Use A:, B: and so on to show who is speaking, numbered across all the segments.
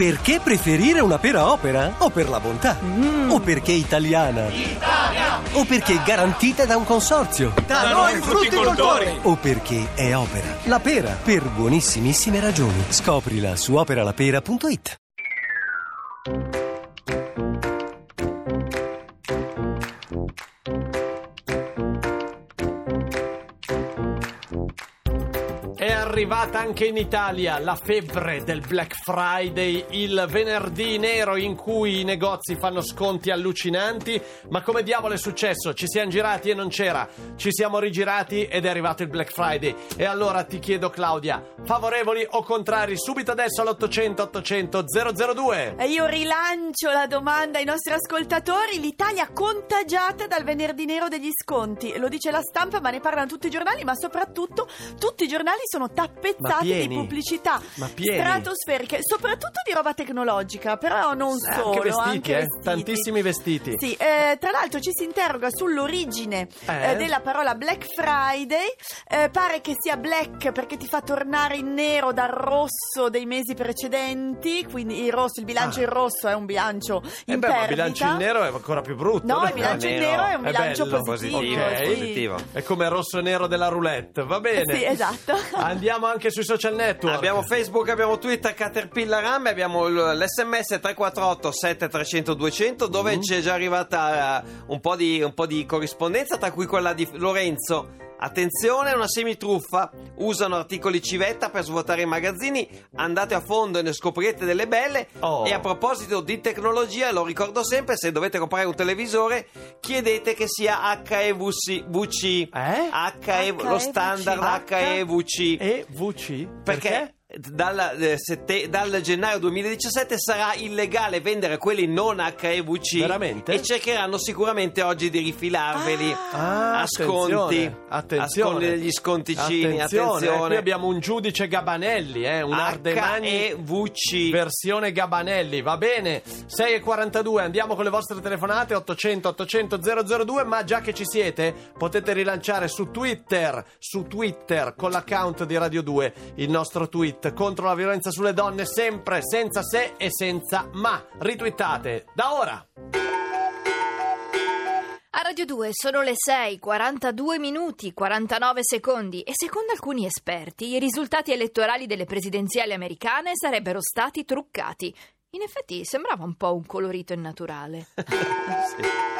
A: Perché preferire una pera opera? O per la bontà? O perché italiana?
B: Italia!
A: O perché garantita da un consorzio?
B: Da noi frutticoltori!
A: O perché è opera? La pera, per buonissimissime ragioni. Scoprila su operalapera.it.
C: arrivata anche in Italia la febbre del Black Friday, il venerdì nero in cui i negozi fanno sconti allucinanti. Ma come diavolo è successo? Ci siamo girati e non c'era, ci siamo rigirati ed è arrivato il Black Friday. E allora ti chiedo, Claudia, favorevoli o contrari? Subito adesso all'800 800 002.
D: E io rilancio la domanda ai nostri ascoltatori. L'Italia contagiata dal venerdì nero degli sconti. Lo dice la stampa, ma ne parlano tutti i giornali, ma soprattutto tutti i giornali sono
C: Ma
D: tappezzati di pubblicità
C: Ma
D: stratosferiche, soprattutto di roba tecnologica, però non
C: Eh,
D: solo,
C: anche vestiti,
D: anche
C: eh?
D: vestiti.
C: Tantissimi vestiti.
D: Sì, eh, tra l'altro ci si interroga sull'origine
C: Eh?
D: eh, della parola Black Friday. Eh, pare che sia black perché ti fa tornare in nero dal rosso dei mesi precedenti. Quindi il rosso, il bilancio
C: Ah.
D: in rosso è un bilancio in
C: beh, ma il
D: perdita.
C: bilancio in nero è ancora più brutto.
D: No, il bilancio in nero è un bilancio
C: bello.
D: positivo.
C: Ok.
D: sì.
E: positivo.
C: È come il rosso e nero della roulette, va bene.
D: Sì, esatto.
C: Andiamo anche sui social network.
E: Abbiamo Facebook, abbiamo Twitter, Caterpillar Ram abbiamo l'SMS 348 7300 200 dove
C: Mm.
E: c'è già arrivata eh, un, po di, un po' di corrispondenza, tra cui quella di Lorenzo. Attenzione, è una semitruffa. Usano articoli civetta per svuotare i magazzini. Andate a fondo e ne scoprirete delle belle.
C: Oh.
E: E a proposito di tecnologia, lo ricordo sempre: se dovete comprare un televisore, chiedete che sia HEVC.
C: Eh?
E: HE, lo standard HEVC.
C: E VC?
E: Perché? Dal, eh, sette- dal gennaio 2017 sarà illegale vendere quelli non HEVC
C: Veramente?
E: e cercheranno sicuramente oggi di rifilarveli
C: Ah,
E: a sconti
C: attenzione, attenzione.
E: a sconti degli sconticini
C: Attenzione, eh, qui abbiamo un giudice Gabanelli, eh, un Ardemagni
E: HEVC
C: versione Gabanelli, va bene. 6.42, andiamo con le vostre telefonate 800 800 002, ma già che ci siete potete rilanciare su Twitter, su Twitter con l'account di Radio 2 il nostro tweet contro la violenza sulle donne sempre senza se e senza ma. Ritwittate da ora.
F: A Radio 2 sono le 6, 42 minuti, 49 secondi e secondo alcuni esperti i risultati elettorali delle presidenziali americane sarebbero stati truccati. In effetti sembrava un po' un colorito innaturale.
G: Milano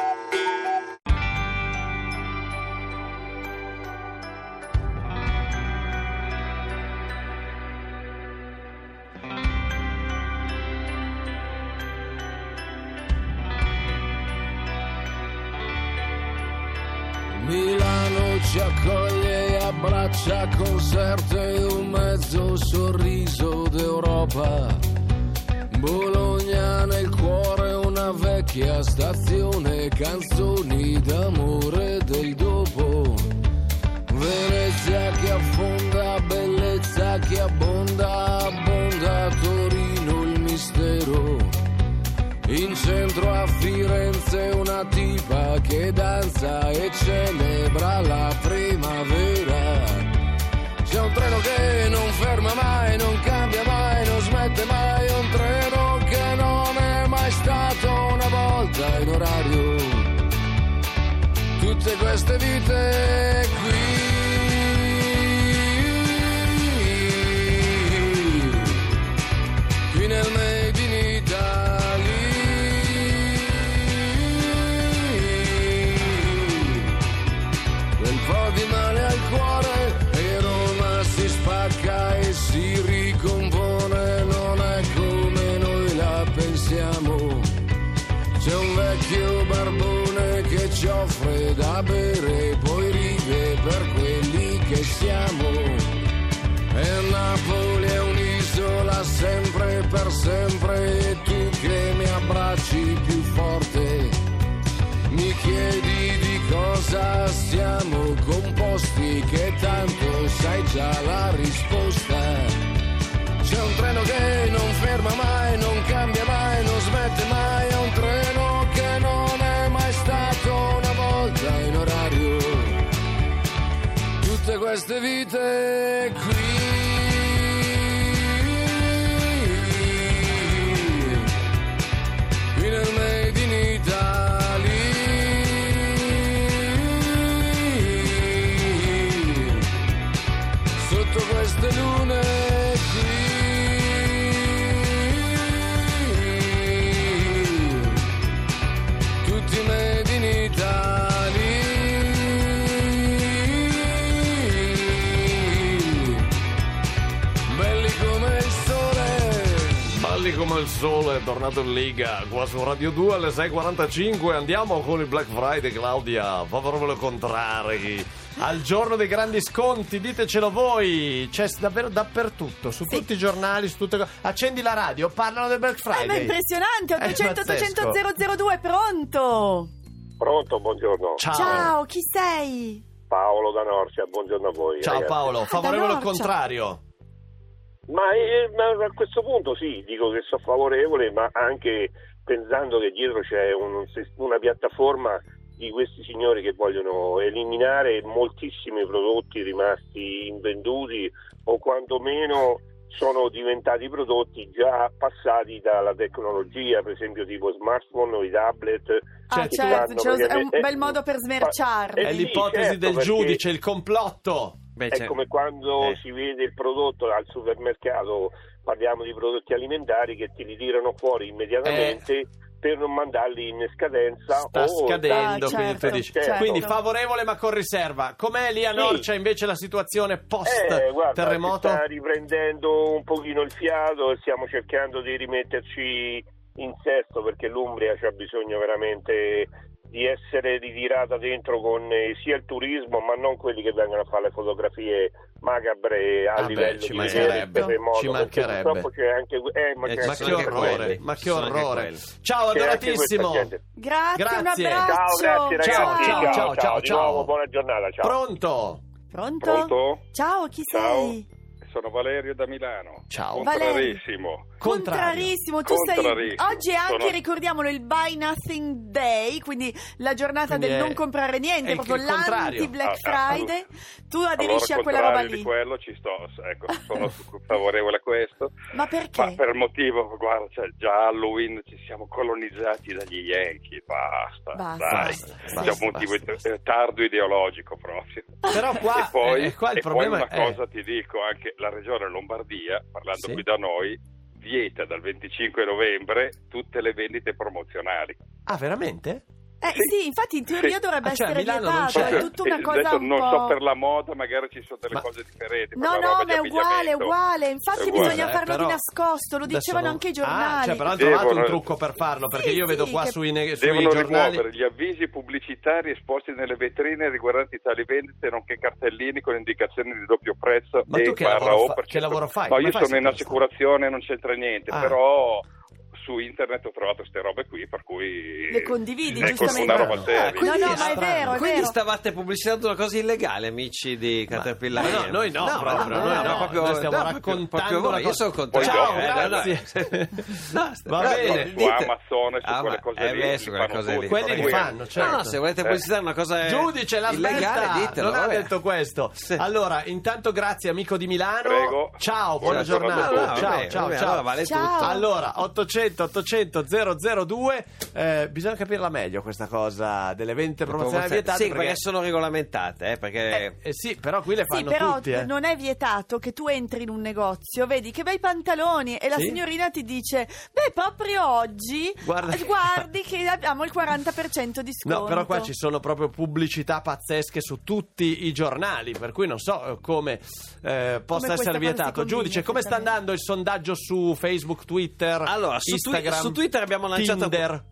G: abbraccia concerto e un mezzo sorriso d'Europa. Bologna nel cuore una vecchia stazione, canzoni d'amore del dopo. Venezia che affonda, bellezza che abbonda, abbonda Torino il mistero. In centro a Firenze una tipa che danza e celebra la primavera. Un treno che non ferma mai, non cambia mai, non smette mai, un treno che non è mai stato una volta in orario. Tutte queste vite vecchio barbone che ci offre da bere, poi ride per quelli che siamo. E Napoli è un'isola sempre per sempre e tu che mi abbracci più forte. Mi chiedi di cosa siamo composti, che tanto sai già la risposta. Queste vite
C: Forti come il sole, è tornato in Liga, qua su Radio 2 alle 6.45. Andiamo con il Black Friday, Claudia. Favorevole contrari. Al giorno dei grandi sconti, ditecelo voi. C'è davvero dappertutto, su
D: Sì.
C: tutti i giornali, su tutte. Accendi la radio, parlano del Black
D: Eh, ma
C: Friday.
D: è impressionante,
C: È
D: 800
C: pazzesco.
D: 800 002, pronto?
H: Pronto, buongiorno.
C: Ciao.
D: Ciao, chi sei?
H: Paolo da Norcia, buongiorno a voi.
C: Ciao
H: ragazzi.
C: Paolo, favorevole o contrario?
H: Ma, eh, ma a questo punto sì, dico che sono favorevole, ma anche pensando che dietro c'è un- una piattaforma di questi signori che vogliono eliminare moltissimi prodotti rimasti invenduti o quantomeno sono diventati prodotti già passati dalla tecnologia, per esempio tipo smartphone o i tablet.
D: Ah, certo, lo- è un bel modo per smerciarli.
H: Eh,
C: È
H: sì,
C: l'ipotesi
H: certo,
C: del
H: perché-
C: giudice, il complotto.
E: Beh,
H: È
E: c'è-
H: come quando
E: Eh.
H: si vede il prodotto al supermercato, parliamo di prodotti alimentari che ti li tirano fuori immediatamente per non mandarli in scadenza
C: Sta
H: o
C: scadendo,
D: Ah,
C: quindi tu
D: certo,
C: dici.
H: certo.
C: Quindi favorevole ma con riserva. Com'è lì a
H: Sì.
C: Norcia invece la situazione post
H: Eh, sta riprendendo un pochino il fiato e stiamo cercando di rimetterci in sesto perché l'Umbria c'ha bisogno veramente di essere ritirata dentro con eh, sia il turismo ma non quelli che vengono a fare le fotografie macabre a
C: Ah beh,
H: livello
C: ci
H: di
C: mancherebbe,
H: terremoto,
C: ci mancherebbe.
H: purtroppo c'è anche eh, ma
E: Eh,
H: c'è
C: Ma
H: anche
C: che orrore, ma che orrore. Ciao, adoratissimo.
D: Grazie,
C: Grazie.
D: un abbraccio.
H: Ciao, grazie ragazzi.
C: Ciao, ciao,
H: ciao,
C: ciao, ciao,
H: nuovo, buona giornata, ciao.
C: Pronto?
D: Pronto?
I: Pronto?
D: Ciao, chi
I: Ciao.
D: sei?
I: Sono Valerio da Milano.
C: Ciao.
I: Contrarissimo.
D: Contrarissimo, tu sei
I: Contrarissimo.
D: oggi è anche
I: Sono-
D: ricordiamolo il Buy Nothing Day, quindi la giornata
C: Quindi
D: del
C: è-
D: non comprare niente,
C: è
D: proprio
C: il contrario.
D: l'anti Black
I: Ah, ah,
D: Friday. Tu
I: Allora,
D: aderisci a
I: al
D: quella roba lì.
I: di quello ci sto, ecco, sono favorevole a questo.
D: Ma perché?
I: Ma per il motivo, guarda, cioè, già a Halloween ci siamo colonizzati dagli Yankee, basta,
D: Basta,
I: dai.
D: basta,
I: C'è
C: basta,
I: un motivo
C: basta.
I: eh, tardo ideologico proprio.
C: Però qua,
I: e poi,
C: eh, qua il
I: e
C: problema
I: poi una
C: è...
I: cosa ti dico, anche la regione Lombardia, parlando
C: Sì.
I: qui da noi, vieta dal 25 novembre tutte le vendite promozionali.
C: Ah, veramente?
D: Eh sì, infatti in teoria
I: Sì.
D: dovrebbe
C: Ah, cioè,
D: essere vietato, è tutta una
I: Eh,
D: cosa un
I: non
D: po'...
I: so per la moda, magari ci sono delle
C: Ma-
I: cose differenti.
D: No, no, ma è uguale, uguale. Infatti
I: È uguale,
D: bisogna
C: eh,
D: farlo
C: però-
D: di nascosto, lo dicevano
C: non-
D: anche i
C: Ah,
D: giornali.
C: cioè, però hanno trovato
I: Devono-
C: un trucco per farlo, perché
D: Sì,
C: io vedo
D: sì,
C: qua
D: che-
C: sui, ne- sui
I: Devono
C: giornali...
I: rimuovere gli avvisi pubblicitari esposti nelle vetrine riguardanti tali vendite, nonché cartellini con indicazioni di doppio prezzo
C: Ma
I: e
C: tu che
I: barra o
C: fa- che
I: cento.
C: lavoro fai?
I: No,
C: Come
I: io sono in assicurazione, non c'entra niente,
C: Ah.
I: però su internet ho trovato queste robe qui, per cui...
D: Le condividi,
I: ecco,
D: giustamente.
I: una roba seria.
E: Ah, quindi
D: No, no, ma è vero, è
E: Quindi
D: vero.
E: stavate pubblicizzando una cosa illegale, amici di Caterpillar.
C: Ma no, noi no, proprio, noi no,
E: proprio,
C: noi stiamo
E: no,
C: raccontando
E: proprio voi. Io sono contento.
C: Ciao,
E: Eh, no, no. No,
C: Va bene.
I: su
E: dite-
I: Amazon e su
E: Ah,
I: quelle
E: ma-
I: cose
E: eh,
I: lì,
E: su quelle cose lì.
C: Quelli li fanno, certo.
E: No, no, se volete pubblicizzare una cosa
C: Giudice, la
E: illegale, ditelo.
C: non ha detto questo. Allora, intanto grazie amico di Milano. Ciao, buona
I: giornata
E: No, no,
C: ciao, ciao, ciao.
E: allora vale
D: Ciao.
E: tutto.
C: Allora, 800 800 002 eh, bisogna capirla meglio questa cosa delle vendite promozionali vietate
E: Sì, perché sono regolamentate, eh, perché...
C: eh, eh, sì, però qui le
D: Sì,
C: fanno
D: però
C: tutti, eh.
D: non è vietato che tu entri in un negozio, vedi che bei pantaloni e la
C: Sì?
D: signorina ti dice: Beh, proprio oggi
C: Guarda-
D: eh, guardi che abbiamo il 40% di sconto.
C: No, però qua ci sono proprio pubblicità pazzesche su tutti i giornali, per cui non so come eh, possa
D: questa
C: essere vietato. Giudice, come sta andando il sondaggio su Facebook, Twitter,
E: Allora, su,
C: Instagram,
E: su Twitter abbiamo lanciato...
C: Tinder?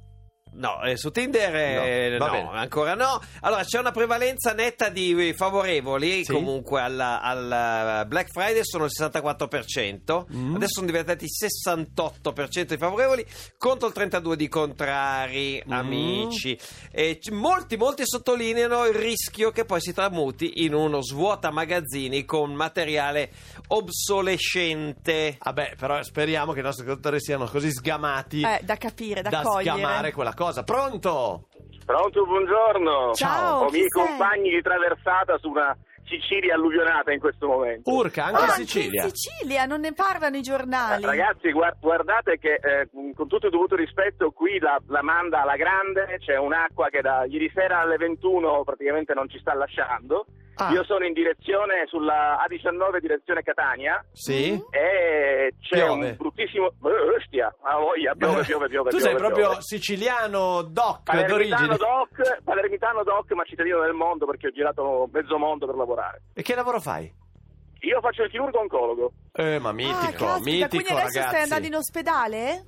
E: No, eh, su Tinder eh,
C: No,
E: no, ancora no. Allora, c'è una prevalenza netta di favorevoli
C: Sì.
E: comunque al, al Black Friday, sono il 64%,
C: Mm.
E: adesso sono diventati 68% di favorevoli contro il 32% di contrari,
C: Mm.
E: amici. E c- molti, molti sottolineano il rischio che poi si tramuti in uno svuota magazzini con materiale obsolescente.
C: Vabbè, però speriamo che i nostri ascoltatori siano così sgamati
D: Eh, da capire, da,
C: da
D: cogliere.
C: sgamare quella cosa. Pronto?
H: Pronto, buongiorno.
D: Ciao,
H: Ho
D: chi
H: miei
D: sei?
H: compagni di traversata su una Sicilia alluvionata in questo momento.
C: Urca, anche
D: Ah,
C: in
D: anche
C: Sicilia.
D: Sicilia, non ne parlano i giornali.
H: Ragazzi, guar- guardate che eh, con tutto il dovuto rispetto qui la, la manda alla grande, c'è un'acqua che da ieri sera alle 21 praticamente non ci sta lasciando.
C: Ah.
H: Io sono in direzione sulla A19 direzione Catania
C: Sì?
H: e c'è
C: Piove.
H: un bruttissimo... Ostia, a voglia, piove, piove, piove.
C: tu
H: piove,
C: sei proprio
H: piove.
C: siciliano doc
H: Palermitano
C: d'origine.
H: doc, palermitano doc, ma cittadino del mondo perché ho girato mezzo mondo per lavorare.
C: E che lavoro fai?
J: Io faccio il chirurgo oncologo.
I: Eh, ma mitico,
D: ah, caspita, quindi
I: mitico,
D: adesso
I: ragazzi.
D: stai andando in ospedale?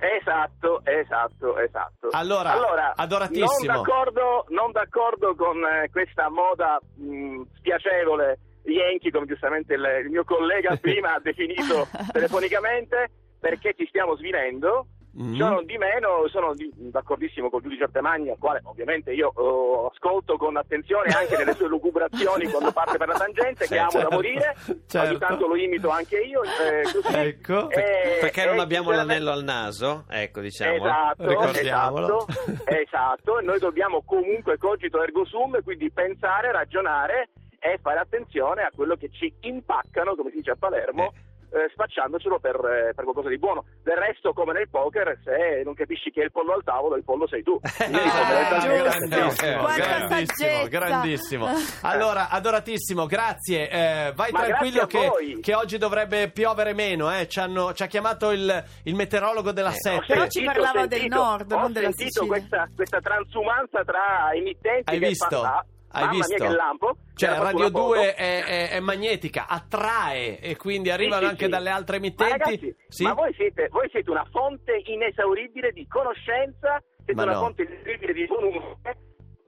J: Esatto, esatto, esatto.
I: Allora, adoratissimo.
J: Non d'accordo, non d'accordo con eh, questa moda mh, spiacevole Yankee, come giustamente il, il mio collega prima ha definito telefonicamente, perché ci stiamo svilendo.
I: Mm.
J: Sono di meno, sono di- d'accordissimo con giudice Artemagni, al quale ovviamente io eh, ascolto con attenzione anche nelle sue lucubrazioni quando parte per la tangente, che amo da morire.
I: Certo.
J: Ogni tanto lo imito anche io. eh, così.
I: Ecco.
J: Eh,
E: Perché non
J: eh,
E: abbiamo
J: sinceramente-
E: l'anello al naso? Ecco, diciamo.
J: Esatto,
I: Ricordiamolo.
J: esatto, esatto, e noi dobbiamo comunque cogito ergo sum, quindi pensare, ragionare e fare attenzione a quello che ci impaccano, come si dice a Palermo, eh, spacciandocelo per, eh, per qualcosa di buono. Del resto, come nel poker, se non capisci chi è il pollo al tavolo, il pollo sei tu. Quindi,
I: Ah, grandissimo, grandissimo, grandissimo. Allora, adoratissimo, grazie. Eh, vai
J: Ma
I: tranquillo che, che oggi dovrebbe piovere meno. Eh. Ci, hanno- ci ha chiamato il, il meteorologo della
J: Ho
I: 7.
D: Però ci
J: sentito-
D: parlava
J: ho
D: del
J: sentito-
D: nord,
J: ho
D: non della
J: sentito
D: Sicilia.
J: questa, questa transumanza tra emittenti
I: Hai
J: che
I: visto?
J: parla-
I: Hai
J: Mamma
I: visto?
J: mia che lampo.
I: Cioè, Radio
J: qualcuno a
I: 2
J: poco.
I: è, è- è magnetica, attrae e quindi arrivano
J: Sì, sì,
I: anche
J: sì.
I: dalle altre
J: Ma
I: emittenti.
J: ragazzi,
I: Sì?
J: ma voi siete, voi siete una fonte inesauribile di conoscenza, siete
I: Ma
J: una
I: no.
J: fonte inesauribile di umore.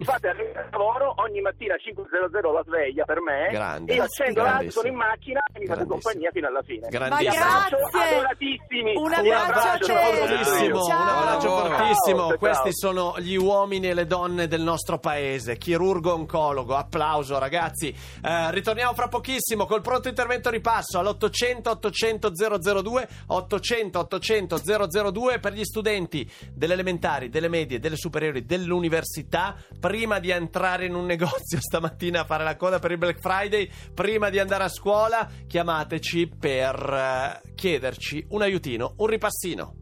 J: Fate arrivare al lavoro ogni mattina 5.00 la sveglia per me.
I: Grande,
J: Io accendo la sono in macchina e mi fate compagnia fino alla fine.
I: Grandissimo.
D: Ma
J: Abbraccio
D: grazie.
J: adoratissimi.
D: Un
I: Un
D: abbraccio
I: abbraccio
D: a te.
I: fortissimo,
D: Ciao.
I: un abbraccio fortissimo.
J: Ciao, ciao.
I: Questi sono gli uomini e le donne del nostro paese. Chirurgo oncologo, applauso ragazzi. Eh, ritorniamo fra pochissimo col pronto intervento ripasso all'800 800 002 800 800 002 per gli studenti delle elementari, delle medie, delle superiori, dell'università. Prima di entrare in un negozio stamattina a fare la coda per il Black Friday, prima di andare a scuola, chiamateci per eh, chiederci un aiutino, un ripassino.